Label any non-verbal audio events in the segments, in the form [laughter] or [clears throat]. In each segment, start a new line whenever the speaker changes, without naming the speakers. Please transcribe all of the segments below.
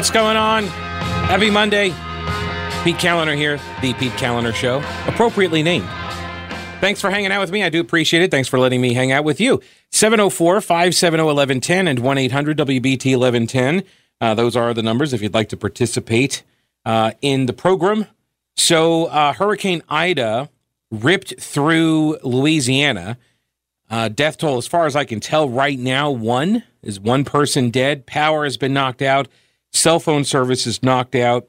What's going on? Happy Monday. Pete Kaliner here, the Pete Kaliner Show, appropriately named. Thanks for hanging out with me. I do appreciate it. Thanks for letting me hang out with you. 704 570 1110 and 1 800 WBT 1110. Uh, those are the numbers if you'd like to participate uh, in the program. So, uh, Hurricane Ida ripped through Louisiana. Uh, death toll, as far as I can tell right now, one is one person dead. Power has been knocked out. Cell phone service is knocked out.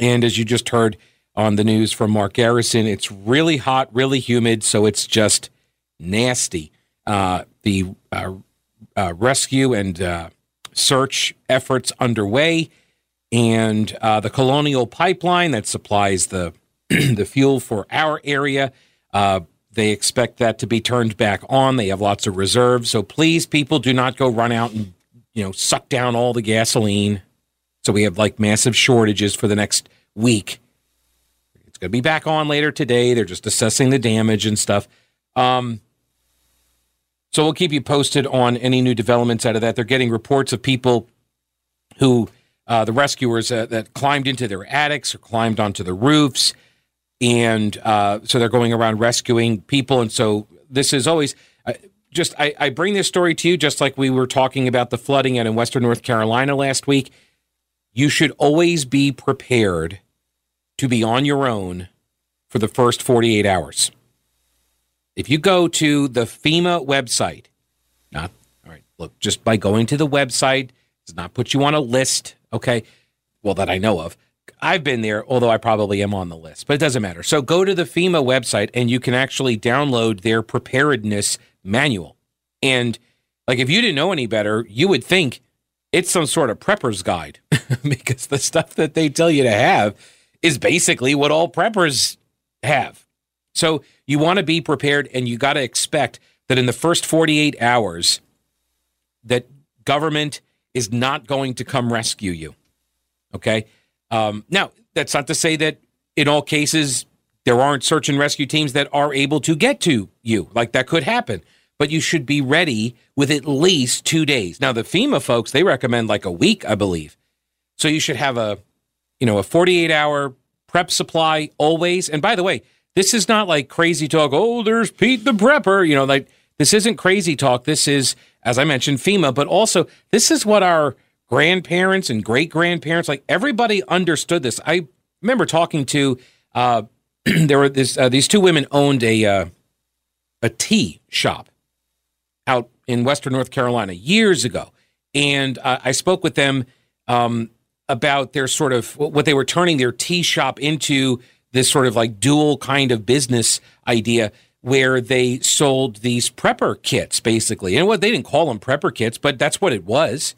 And as you just heard on the news from Mark Garrison, it's really hot, really humid, so it's just nasty. Uh, the uh, uh, rescue and uh, search efforts underway, and uh, the Colonial Pipeline that supplies the [clears throat] the fuel for our area. Uh, they expect that to be turned back on. They have lots of reserves, so please, people, do not go run out and you know suck down all the gasoline. So we have like massive shortages for the next week. It's going to be back on later today. They're just assessing the damage and stuff. Um, so we'll keep you posted on any new developments out of that. They're getting reports of people who, uh, the rescuers uh, that climbed into their attics or climbed onto the roofs. And uh, so they're going around rescuing people. And so this is always just, I, I bring this story to you just like we were talking about the flooding out in Western North Carolina last week. You should always be prepared to be on your own for the first 48 hours. If you go to the FEMA website, not all right, look, just by going to the website does not put you on a list, okay? Well, that I know of. I've been there, although I probably am on the list, but it doesn't matter. So go to the FEMA website and you can actually download their preparedness manual. And like if you didn't know any better, you would think it's some sort of prepper's guide [laughs] because the stuff that they tell you to have is basically what all preppers have. So you want to be prepared and you got to expect that in the first 48 hours that government is not going to come rescue you. Okay? Um, now, that's not to say that in all cases there aren't search and rescue teams that are able to get to you. Like that could happen. But you should be ready with at least two days. Now, the FEMA folks, they recommend like a week, I believe. So you should have a, you know, a 48 hour prep supply always. And by the way, this is not like crazy talk. Oh, there's Pete the Prepper. You know, like this isn't crazy talk. This is, as I mentioned, FEMA, but also this is what our grandparents and great grandparents, like everybody understood this. I remember talking to, uh, [clears throat] there were this, uh, these two women owned a, uh, a tea shop out in Western North Carolina years ago. And uh, I spoke with them um, about their sort of what they were turning their tea shop into this sort of like dual kind of business idea where they sold these prepper kits basically. And what they didn't call them prepper kits, but that's what it was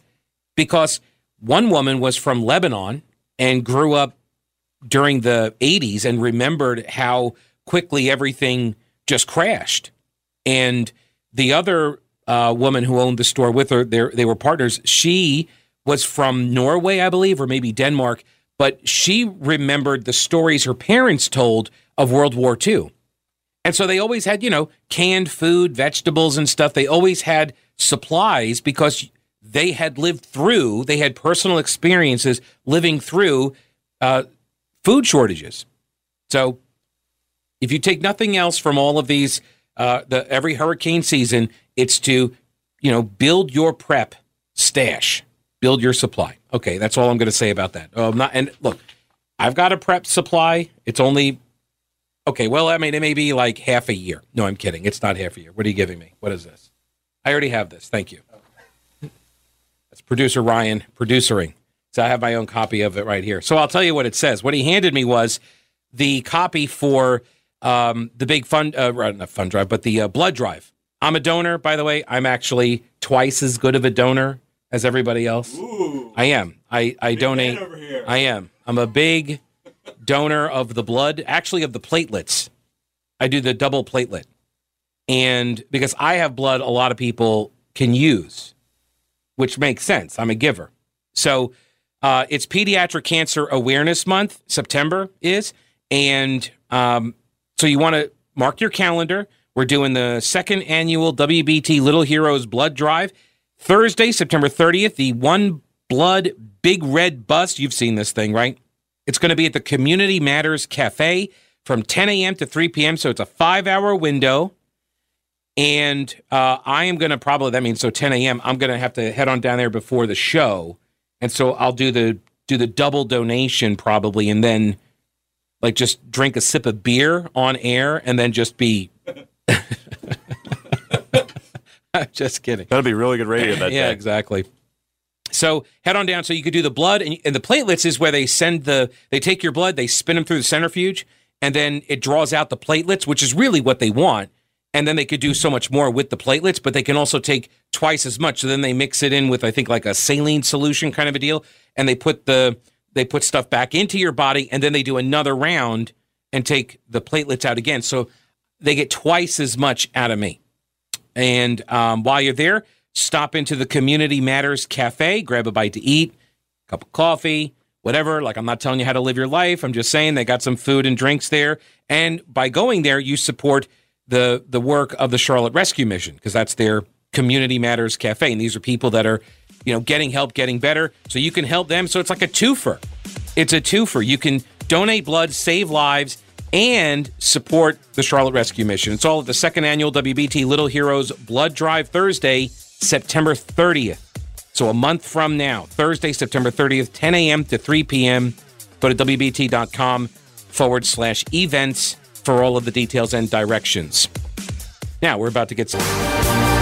because one woman was from Lebanon and grew up during the 80s and remembered how quickly everything just crashed. And the other uh, woman who owned the store with her, they were partners. She was from Norway, I believe, or maybe Denmark, but she remembered the stories her parents told of World War II. And so they always had, you know, canned food, vegetables, and stuff. They always had supplies because they had lived through, they had personal experiences living through uh, food shortages. So if you take nothing else from all of these, uh, the every hurricane season, it's to, you know, build your prep stash build your supply. Okay, that's all I'm going to say about that. Um, not and look, I've got a prep supply. It's only okay. Well, I mean, it may be like half a year. No, I'm kidding. It's not half a year. What are you giving me? What is this? I already have this. Thank you. That's producer Ryan producering. So I have my own copy of it right here. So I'll tell you what it says. What he handed me was the copy for um, the big fund, uh, not fund drive, but the uh, blood drive. I'm a donor, by the way. I'm actually twice as good of a donor as everybody else.
Ooh,
I am. I, I donate.
man over here.
I am. I'm a big donor of the blood, actually of the platelets. I do the double platelet. And because I have blood, a lot of people can use, which makes sense. I'm a giver. So uh, it's Pediatric Cancer Awareness Month, September is. And um, so you want to mark your calendar. We're doing the second annual WBT Little Heroes Blood Drive. Thursday, September 30th, the one Blood Big Red Bus. You've seen this thing, right? It's going to be at the Community Matters Cafe from 10 a.m. to 3 p.m. So it's a five hour window. And uh, I am going to probably, that means so 10 a.m., I'm going to have to head on down there before the show. And so I'll do the do the double donation probably and then like just drink a sip of beer on air and then just be [laughs] I'm just kidding.
That'd be really good radio that [laughs]
yeah,
day.
exactly. So head on down so you could do the blood and, and the platelets is where they send the they take your blood, they spin them through the centrifuge, and then it draws out the platelets, which is really what they want. And then they could do so much more with the platelets, but they can also take twice as much. So then they mix it in with I think like a saline solution kind of a deal, and they put the they put stuff back into your body, and then they do another round and take the platelets out again. So they get twice as much out of me. And um, while you're there, stop into the Community Matters Cafe, grab a bite to eat, cup of coffee, whatever. Like, I'm not telling you how to live your life. I'm just saying they got some food and drinks there. And by going there, you support the the work of the Charlotte Rescue Mission because that's their Community Matters Cafe. And these are people that are, you know, getting help, getting better. So you can help them. So it's like a twofer. It's a twofer. You can donate blood, save lives, and support the Charlotte Rescue Mission. It's all at the second annual WBT Little Heroes Blood Drive Thursday, September 30th. So a month from now, Thursday, September 30th, 10 a.m. to 3 p.m. Go to WBT.com forward slash events for all of the details and directions. Now we're about to get some.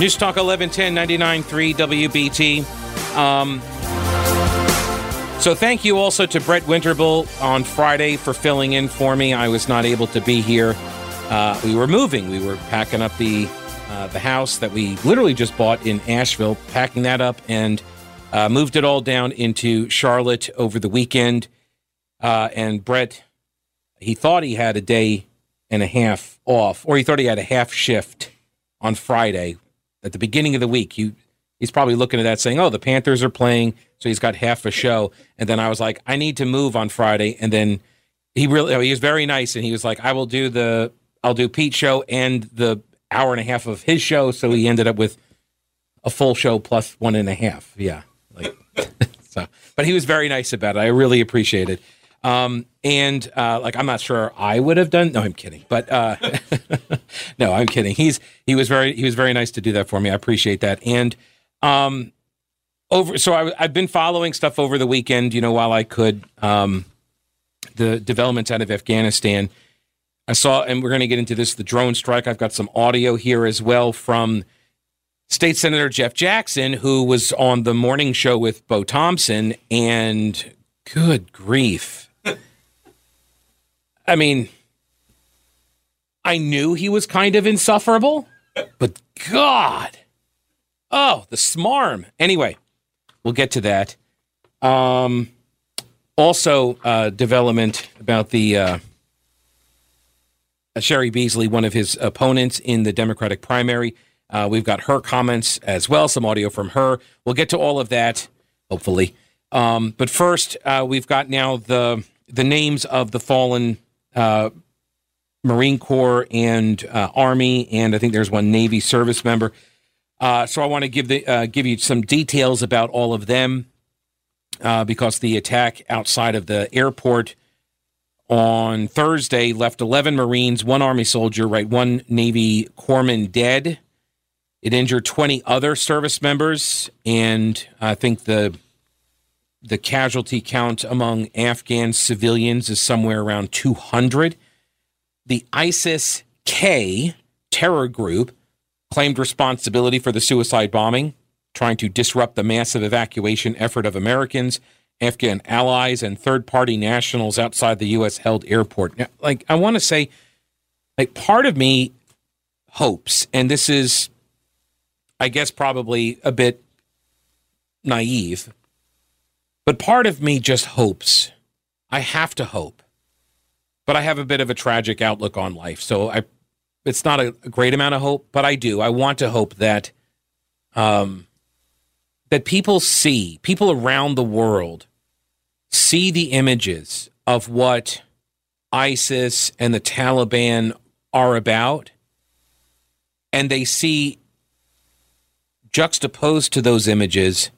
News Talk 1110 99.3 WBT. Um, so thank you also to Brett Winterble on Friday for filling in for me. I was not able to be here. Uh, we were moving. We were packing up the uh, the house that we literally just bought in Asheville, packing that up and uh, moved it all down into Charlotte over the weekend. Uh, and Brett, he thought he had a day and a half off, or he thought he had a half shift on Friday at the beginning of the week. He, he's probably looking at that saying, oh, the Panthers are playing, so he's got half a show. And then I was like, I need to move on Friday. And then he really, he was very nice. And he was like, I will do the, I'll do Pete's show and the hour and a half of his show. So he ended up with a full show plus one and a half. Yeah. Like, [laughs] so, but he was very nice about it. I really appreciate it. Um, and uh, like I'm not sure I would have done. No, I'm kidding. But uh, [laughs] no, I'm kidding. He's he was very he was very nice to do that for me. I appreciate that. And um, over so I, I've been following stuff over the weekend. You know, while I could, um, the developments out of Afghanistan. I saw, and we're going to get into this the drone strike. I've got some audio here as well from State Senator Jeff Jackson, who was on the morning show with Bo Thompson, and good grief. I mean, I knew he was kind of insufferable, but God. Oh, the smarm. Anyway, we'll get to that. Um, also, uh, development about the uh, Cheri Beasley, one of his opponents in the Democratic primary. Uh, we've got her comments as well, some audio from her. We'll get to all of that, hopefully. Um, but first, uh, we've got now the the names of the fallen uh, Marine Corps and uh, Army, and I think there's one Navy service member. Uh, so I want to give the uh, give you some details about all of them uh, because the attack outside of the airport on Thursday left 11 Marines, one Army soldier, right, one Navy corpsman dead. It injured 20 other service members, and I think the the casualty count among Afghan civilians is somewhere around 200. The ISIS K terror group claimed responsibility for the suicide bombing, trying to disrupt the massive evacuation effort of Americans, Afghan allies, and third party nationals outside the U.S. held airport. Now, like, I want to say, like, part of me hopes, and this is, I guess, probably a bit naive, but part of me just hopes. I have to hope. But I have a bit of a tragic outlook on life. So I it's not a, great amount of hope, but I do. I want to hope that um that people see, people around the world see the images of what ISIS and the Taliban are about and they see juxtaposed to those images,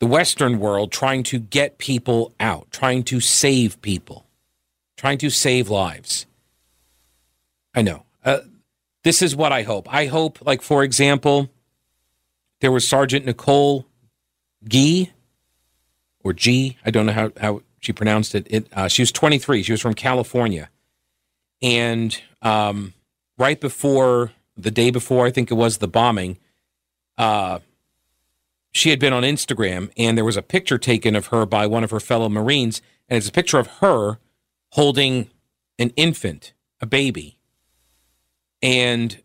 the Western world trying to get people out, trying to save people, trying to save lives. I know. Uh, this is what I hope. I hope, like, for example, there was Sergeant Nicole Gee or G. I don't know how, how she pronounced it. it uh, she was 23. She was from California. And um, right before the day before, I think it was the bombing, uh, she had been on Instagram and there was a picture taken of her by one of her fellow Marines. And it's a picture of her holding an infant, a baby. And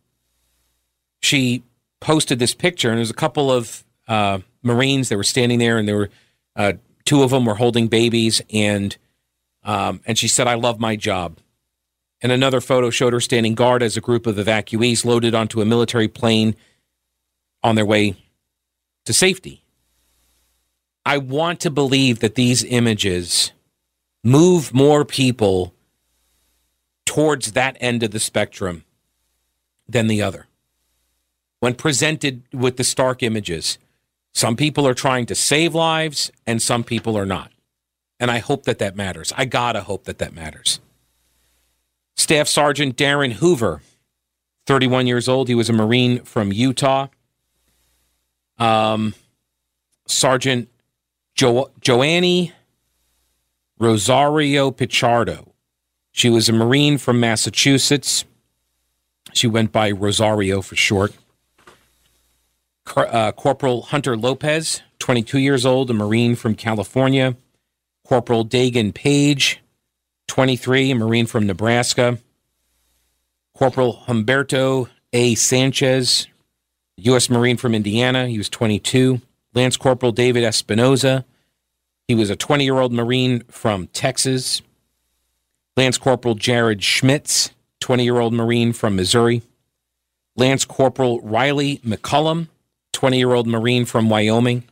she posted this picture, and there's a couple of uh, Marines that were standing there, and there were uh, two of them were holding babies, and um, and she said, "I love my job." And another photo showed her standing guard as a group of evacuees loaded onto a military plane on their way to safety. I want to believe that these images move more people towards that end of the spectrum than the other. When presented with the stark images, some people are trying to save lives and some people are not. And I hope that that matters. I gotta hope that that matters. Staff Sergeant Darin Hoover, 31 years old. He was a Marine from Utah. Um, Sergeant jo- Johanny Rosario Pichardo. She was a Marine from Massachusetts. She went by Rosario for short. Uh, Corporal Hunter Lopez, 22 years old, a Marine from California. Corporal Daegan Page, 23, a Marine from Nebraska. Corporal Humberto A. Sanchez, U.S. Marine from Indiana. He was 22. Lance Corporal David Espinoza. He was a 20 year old Marine from Texas. Lance Corporal Jared Schmitz, 20 year old Marine from Missouri. Lance Corporal Rylee McCollum, 20 year old Marine from Wyoming.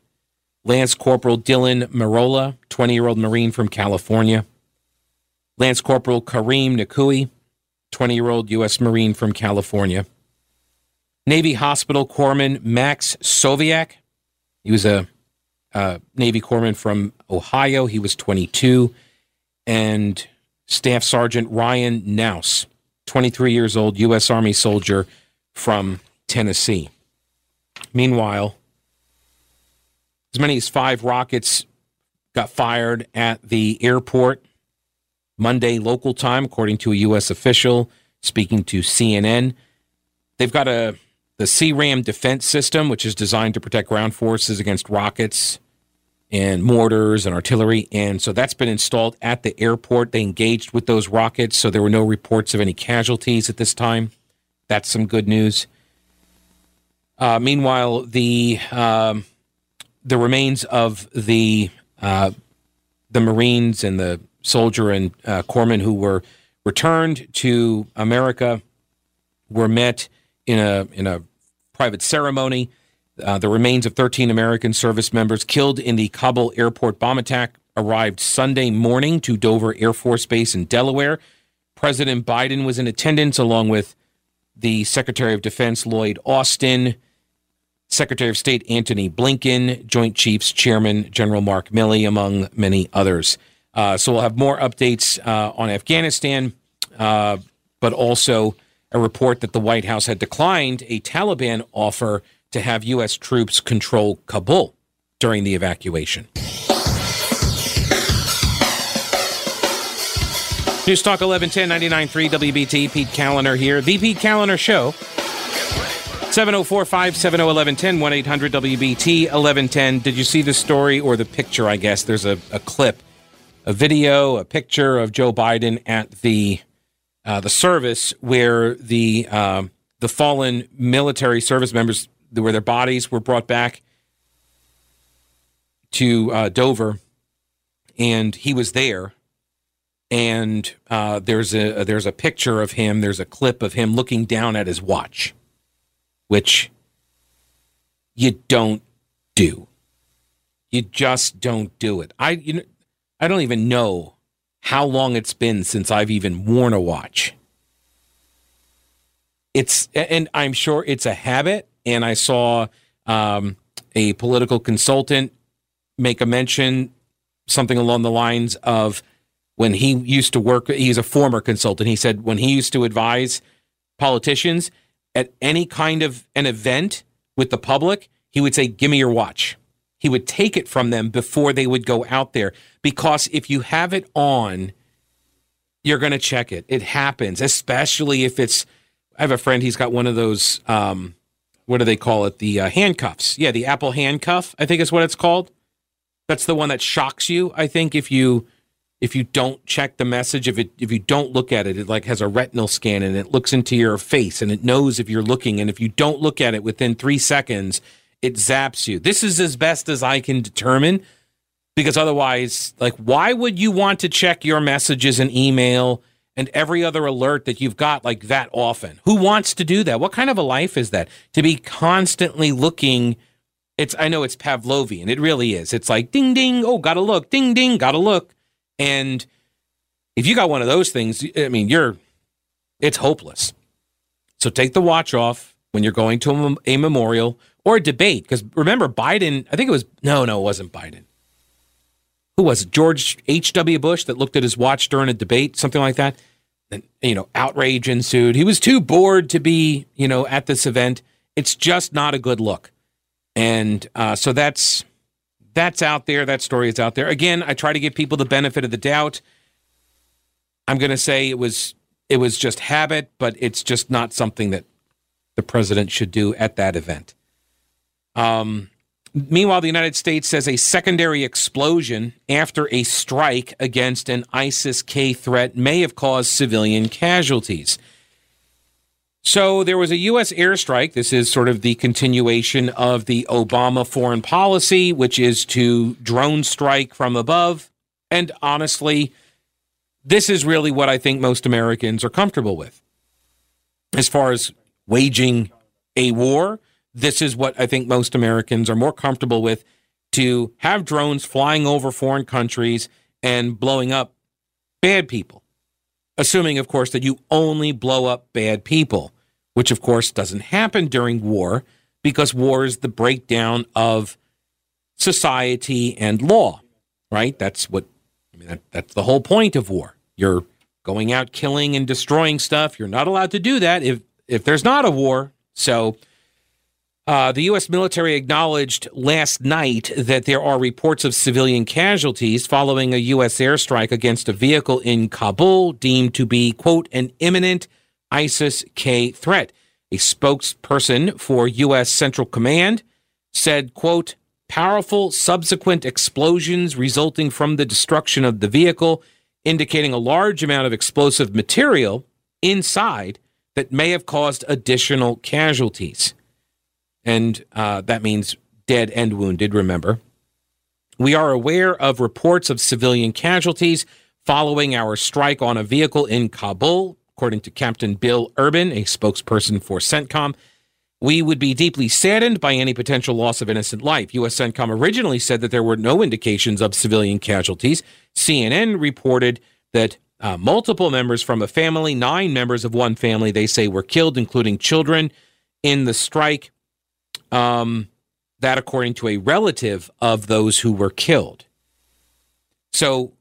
Lance Corporal Dylan Merola, 20 year old Marine from California. Lance Corporal Kareem Nikoui, 20 year old U.S. Marine from California. Navy Hospital Corpsman Max Soviak. He was a, Navy Corpsman from Ohio. He was 22. And Staff Sergeant Ryan Knauss, 23 years old, U.S. Army soldier from Tennessee. Meanwhile, as many as five rockets got fired at the airport Monday local time, according to a U.S. official speaking to CNN. They've got a the CRAM defense system, which is designed to protect ground forces against rockets and mortars and artillery. And so that's been installed at the airport. They engaged with those rockets, so there were no reports of any casualties at this time. That's some good news. Uh, meanwhile, the um, the remains of the uh, the Marines and the soldier and uh, corpsman who were returned to America were met in a in a private ceremony. Uh, the remains of 13 American service members killed in the Kabul airport bomb attack arrived Sunday morning to Dover Air Force Base in Delaware. President Biden was in attendance along with the Secretary of Defense Lloyd Austin, Secretary of State Antony Blinken, Joint Chiefs Chairman General Mark Milley, among many others. Uh, so we'll have more updates uh, on Afghanistan, uh, but also a report that the White House had declined a Taliban offer to have U.S. troops control Kabul during the evacuation. News Talk 1110 99.3 WBT. Pete Kaliner here. The Pete Kaliner Show. 704 570 1110 1 800 WBT 1110. Did you see the story or the picture? I guess there's a, a clip, a video, a picture of Joe Biden at the uh, the service where the uh, the fallen military service members, where their bodies were brought back to uh, Dover, and he was there. And uh, there's a there's a picture of him. There's a clip of him looking down at his watch, which you don't do. You just don't do it. I you know I don't even know how long it's been since I've even worn a watch. It's and I'm sure it's a habit and I saw um, a political consultant make a mention, something along the lines of when he used to work, he's a former consultant. He said when he used to advise politicians at any kind of an event with the public, he would say, Give me your watch. He would take it from them before they would go out there. Because if you have it on, you're going to check it. It happens, especially if it's. I have a friend, he's got one of those, um, what do they call it? The uh, handcuffs. Yeah, the Apple handcuff, I think is what it's called. That's the one that shocks you, I think, if you if you don't check the message, if it if you don't look at it, it like has a retinal scan and it looks into your face and it knows if you're looking. And if you don't look at it within three seconds, it zaps you. This is as best as I can determine because otherwise, like, why would you want to check your messages and email and every other alert that you've got like that often? Who wants to do that? What kind of a life is that to be constantly looking? It's I know it's Pavlovian. It really is. It's like ding ding. Oh, gotta look. Ding ding. Gotta look and if you got one of those things, I mean, you're it's hopeless. So take the watch off when you're going to a, a memorial or a debate. Because remember, Biden, I think it was, no, no, it wasn't Biden. Who was it? George H.W. Bush that looked at his watch during a debate, something like that. And, you know, outrage ensued. He was too bored to be, you know, at this event. It's just not a good look. And uh, so that's that's out there. That story is out there. Again, I try to give people the benefit of the doubt. I'm going to say it was it was just habit, but it's just not something that the president should do at that event. Um, meanwhile, the United States says a secondary explosion after a strike against an ISIS K threat may have caused civilian casualties. So there was a U.S. airstrike. This is sort of the continuation of the Obama foreign policy, which is to drone strike from above. And honestly, this is really what I think most Americans are comfortable with. As far as waging a war, this is what I think most Americans are more comfortable with to have drones flying over foreign countries and blowing up bad people assuming, of course, that you only blow up bad people, which, of course, doesn't happen during war because war is the breakdown of society and law, right? That's what, I mean, that, that's the whole point of war. You're going out killing and destroying stuff. You're not allowed to do that if, if there's not a war. So, uh, the U.S. military acknowledged last night that there are reports of civilian casualties following a U.S. airstrike against a vehicle in Kabul deemed to be, quote, an imminent ISIS K threat. A spokesperson for U.S. Central Command said, quote, powerful subsequent explosions resulting from the destruction of the vehicle, indicating a large amount of explosive material inside that may have caused additional casualties and uh, that means dead and wounded, remember. We are aware of reports of civilian casualties following our strike on a vehicle in Kabul, according to Captain Bill Urban, a spokesperson for CENTCOM. We would be deeply saddened by any potential loss of innocent life. U.S. CENTCOM originally said that there were no indications of civilian casualties. CNN reported that uh, multiple members from a family, nine members of one family, they say were killed, including children, in the strike. Um, that according to a relative of those who were killed. So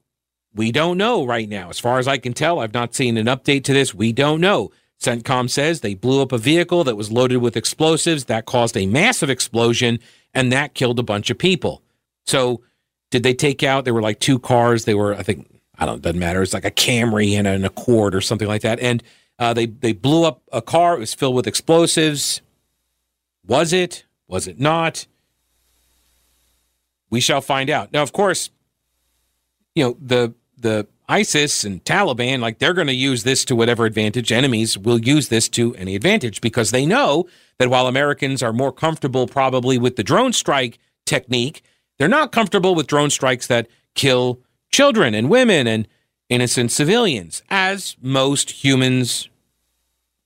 we don't know right now. As far as I can tell, I've not seen an update to this. We don't know. CENTCOM says they blew up a vehicle that was loaded with explosives that caused a massive explosion and that killed a bunch of people. So did they take out? There were like two cars. They were, I think, I don't. Doesn't matter. It's like a Camry and an Accord or something like that. And uh, they they blew up a car. It was filled with explosives. Was it? Was it not? We shall find out. Now, of course, you know, the the ISIS and Taliban, like they're going to use this to whatever advantage. Enemies will use this to any advantage because they know that while Americans are more comfortable probably with the drone strike technique, they're not comfortable with drone strikes that kill children and women and innocent civilians, as most humans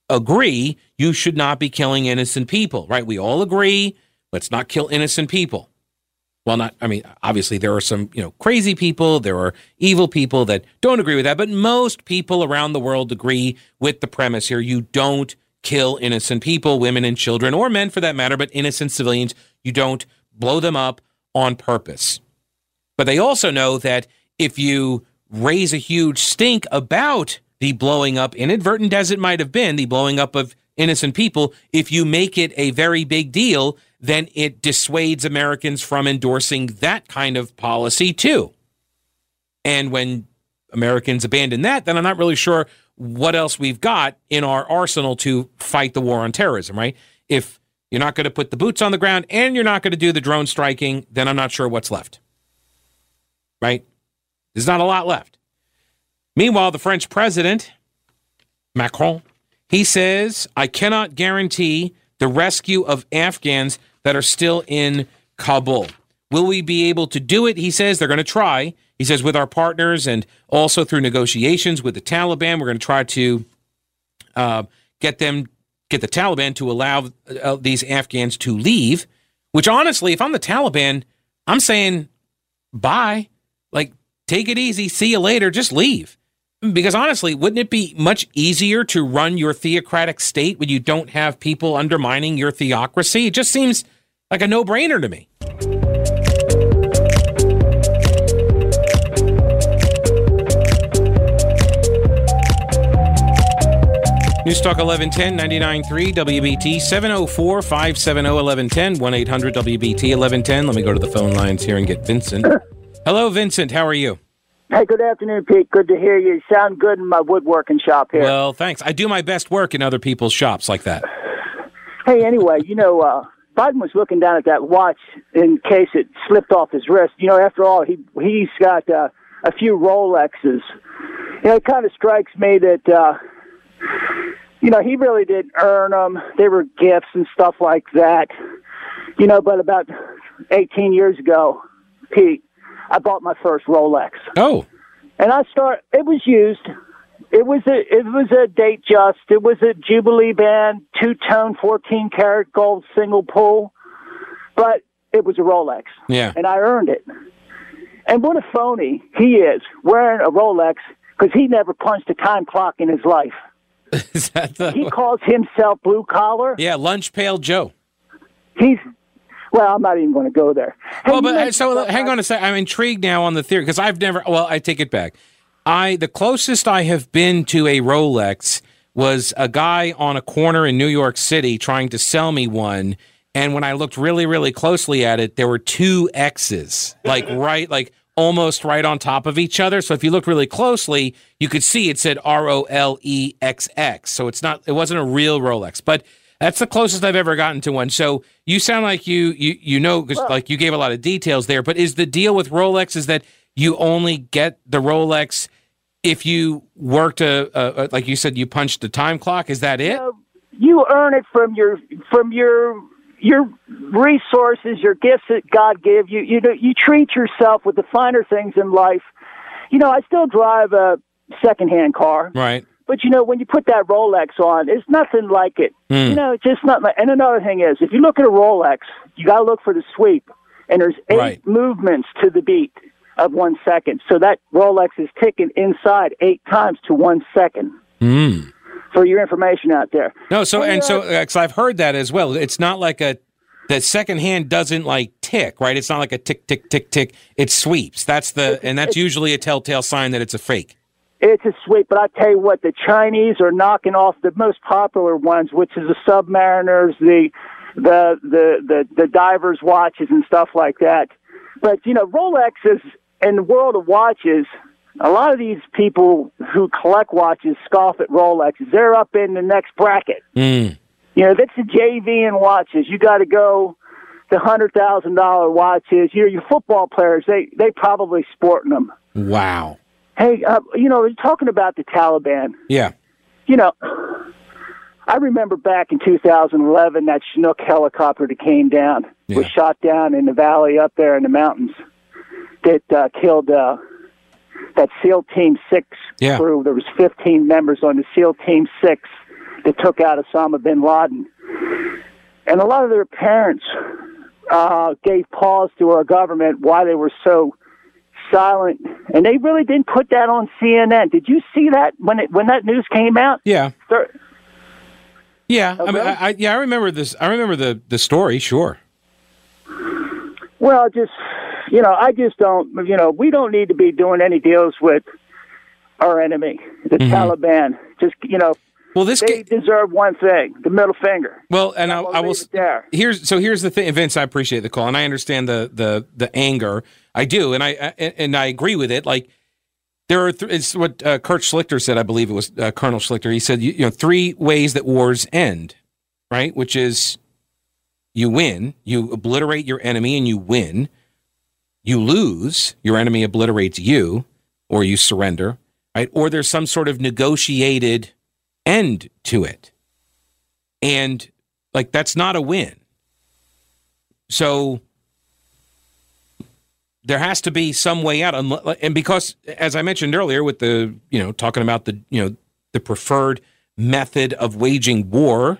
agree you should not be killing innocent people, right? We all agree, let's not kill innocent people. Well, not, I mean, obviously there are some, you know, crazy people, there are evil people that don't agree with that, but most people around the world agree with the premise here. You don't kill innocent people, women and children, or men for that matter, but innocent civilians. You don't blow them up on purpose. But they also know that if you raise a huge stink about the blowing up, inadvertent as it might have been, the blowing up of innocent people, if you make it a very big deal, then it dissuades Americans from endorsing that kind of policy too. And when Americans abandon that, then I'm not really sure what else we've got in our arsenal to fight the war on terrorism, right? If you're not going to put the boots on the ground and you're not going to do the drone striking, then I'm not sure what's left. Right? There's not a lot left. Meanwhile, the French president, Macron, he says, I cannot guarantee the rescue of Afghans that are still in Kabul. Will we be able to do it? He says they're going to try. He says with our partners and also through negotiations with the Taliban, we're going to try to uh, get them, get the Taliban to allow uh, these Afghans to leave. Which honestly, if I'm the Taliban, I'm saying bye. Like, take it easy. See you later. Just leave. Because honestly, wouldn't it be much easier to run your theocratic state when you don't have people undermining your theocracy? It just seems like a no brainer to me. Newstalk 1110 99.3 WBT 704 570 1110 1 800 WBT 1110. Let me go to the phone lines here and get Vincent. [laughs] Hello, Vincent. How are you?
Hey, good afternoon, Pete. Good to hear you. you. Sound good in my woodworking shop here.
Well, thanks. I do my best work in other people's shops like that.
Hey, anyway, you know, uh, Biden was looking down at that watch in case it slipped off his wrist. You know, after all, he he's got uh, a few Rolexes. You know, it kind of strikes me that. Uh, you know, he really didn't earn them. They were gifts and stuff like that. You know, but about 18 years ago, Pete, I bought my first Rolex.
Oh.
And I start. It was used. It was a it was a Datejust. It was a Jubilee band, two tone, 14 karat gold single pull, but it was a Rolex.
Yeah.
And I earned it. And what a phony he is wearing a Rolex because he never punched a time clock in his life. [laughs]
Is that the,
he calls himself blue collar.
Yeah, lunch pail Joe.
He's well, I'm not even going to go there.
Hey, well, but uh, so hang on a sec. I'm intrigued now on the theory because I've never. Well, I take it back. I the closest I have been to a Rolex was a guy on a corner in New York City trying to sell me one. And when I looked really, really closely at it, there were two X's, like [laughs] right, like almost right on top of each other. So if you look really closely, you could see it said R O L E X X. So it's not it wasn't a real Rolex, but that's the closest I've ever gotten to one. So you sound like you you you know cause like you gave a lot of details there, but is the deal with Rolex is that you only get the Rolex if you worked a, a, a like you said you punched the time clock, is that it?
you earn it from your from your your resources, your gifts that God gave you. You know, you treat yourself with the finer things in life. You know, I still drive a secondhand car.
Right.
But you know, when you put that Rolex on, it's nothing like it. Mm. You know, it's just not. Like, and another thing is, if you look at a Rolex, you got to look for the sweep, and there's eight
right.
movements to the beat of one second. So that Rolex is ticking inside eight times to one second.
Mm
for your information out there.
No, so and, and so because uh, I've heard that as well. It's not like a that second hand doesn't like tick, right? It's not like a tick tick tick tick. It sweeps. That's the and that's usually a telltale sign that it's a fake.
It's a sweep, but I tell you what, the Chinese are knocking off the most popular ones, which is the Submariners, the the the the, the divers watches and stuff like that. But you know, Rolex is in the world of watches a lot of these people who collect watches scoff at Rolexes. They're up in the next bracket.
Mm.
You know, that's the JV and watches. You got to go the hundred thousand dollar watches. You know, your football players they they probably sporting them.
Wow.
Hey, uh, you know, talking about the Taliban.
Yeah.
You know, I remember back in 2011 that Chinook helicopter that came down yeah. was shot down in the valley up there in the mountains that uh, killed. Uh, that SEAL Team Six
yeah.
crew. There was 15 members on the SEAL Team Six that took out Osama bin Laden, and a lot of their parents uh, gave pause to our government why they were so silent, and they really didn't put that on CNN. Did you see that when it when that news came out?
Yeah. Yeah, okay? I mean, I, I, yeah, I remember this. I remember the the story. Sure.
Well, just you know, I just don't. You know, we don't need to be doing any deals with our enemy, the mm-hmm. Taliban. Just you know, well, this they ga- deserve one thing: the middle finger.
Well, and I, I will. Here's so here's the thing, Vince. I appreciate the call, and I understand the the the anger. I do, and I, and I agree with it. Like there are, th- it's what uh, Kurt Schlichter said. I believe it was uh, Colonel Schlichter. He said, you, you know, three ways that wars end, right? Which is you win, you obliterate your enemy, and you win. You lose, your enemy obliterates you, or you surrender, right? Or there's some sort of negotiated end to it. And like that's not a win. So there has to be some way out and because as I mentioned earlier with the, you know, talking about the, you know, the preferred method of waging war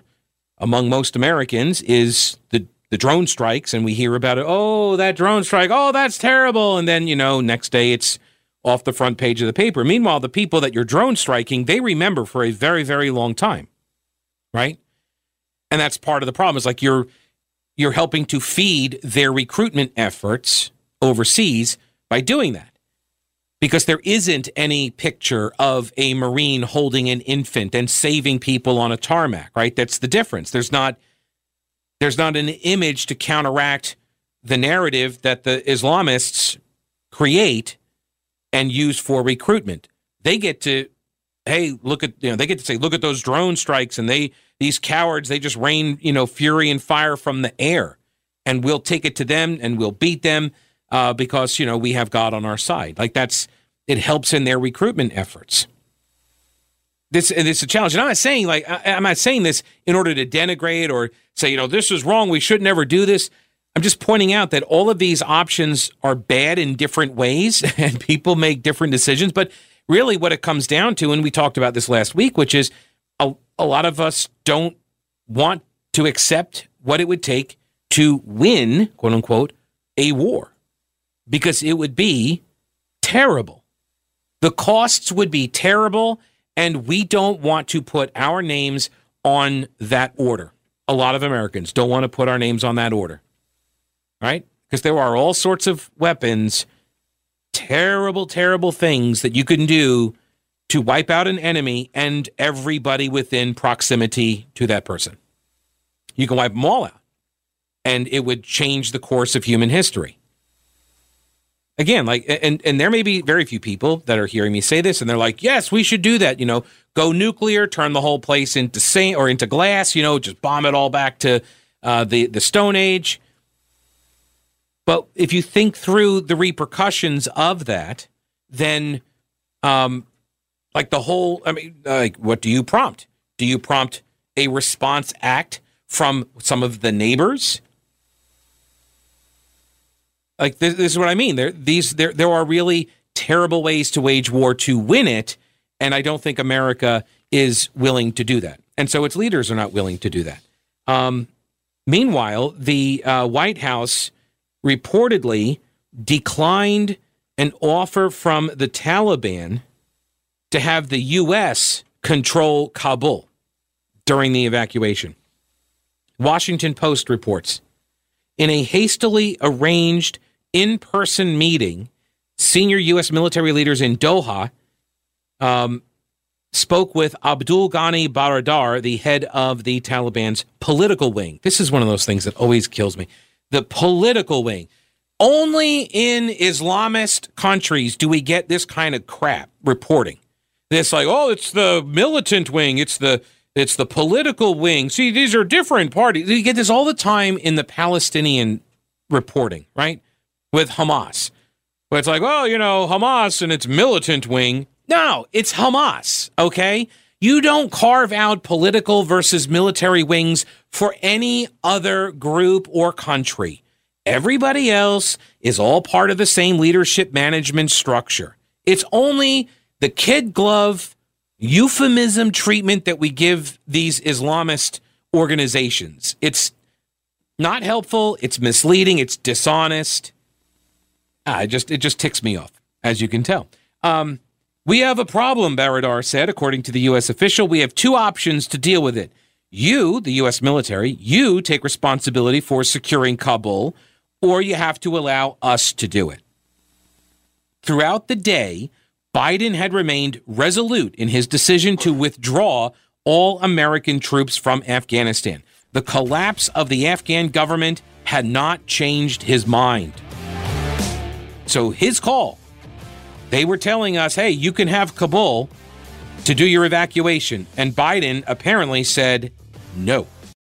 among most Americans is the the drone strikes and we hear about it, oh, that drone strike, oh, that's terrible and then, you know, next day it's off the front page of the paper. Meanwhile, the people that you're drone striking, they remember for a very, very long time. Right? And that's part of the problem. Is like you're you're helping to feed their recruitment efforts overseas by doing that. Because there isn't any picture of a Marine holding an infant and saving people on a tarmac, right? That's the difference. There's not there's not an image to counteract the narrative that the Islamists create and use for recruitment. They get to, hey, look at, you know, they get to say, look at those drone strikes and they, these cowards, they just rain, you know, fury and fire from the air. And we'll take it to them and we'll beat them uh, because, you know, we have God on our side. Like that's, it helps in their recruitment efforts. This, and it's a challenge. And I'm not saying like, I, I'm not saying this in order to denigrate or say, you know, this is wrong. We should never do this. I'm just pointing out that all of these options are bad in different ways [laughs] and people make different decisions. But really, what it comes down to, and we talked about this last week, which is a, a lot of us don't want to accept what it would take to win, quote unquote, a war because it would be terrible. The costs would be terrible, and we don't want to put our names on that order. A lot of Americans don't want to put our names on that order right? Because there are all sorts of weapons, terrible, terrible things that you can do to wipe out an enemy and everybody within proximity to that person. You can wipe them all out, and it would change the course of human history. Again, like, and and there may be very few people that are hearing me say this, and they're like, "Yes, we should do that." You know, go nuclear, turn the whole place into saint or into glass. You know, just bomb it all back to uh, the the Stone Age. But if you think through the repercussions of that, then, um, like the whole, I mean, like, what do you prompt? Do you prompt a response act from some of the neighbors? Like this, this is what I mean. There, these, there, there are really terrible ways to wage war to win it, and I don't think America is willing to do that. And so its leaders are not willing to do that. Um, meanwhile, the uh, White House reportedly declined an offer from the Taliban to have the U.S. control Kabul during the evacuation. Washington Post reports in a hastily arranged in person meeting, senior U.S. military leaders in Doha um, spoke with Abdul Ghani Baradar, the head of the Taliban's political wing. This is one of those things that always kills me the political wing. Only in Islamist countries do we get this kind of crap reporting. This like, oh, it's the militant wing, it's the it's the political wing. See, these are different parties. You get this all the time in the Palestinian reporting, right? With Hamas. But it's like, oh, you know, Hamas and its militant wing. No, it's Hamas, okay? You don't carve out political versus military wings for any other group or country. Everybody else is all part of the same leadership management structure. It's only the kid glove euphemism treatment that we give these Islamist organizations. It's not helpful, it's misleading, it's dishonest. Ah, it just it just ticks me off, as you can tell. Um, we have a problem, Baradar said, according to the U.S. official. We have two options to deal with it. You, the U.S. military, you take responsibility for securing Kabul, or you have to allow us to do it. Throughout the day, Biden had remained resolute in his decision to withdraw all American troops from Afghanistan. The collapse of the Afghan government had not changed his mind. So his call, they were telling us, hey, you can have Kabul to do your evacuation. And Biden apparently said no.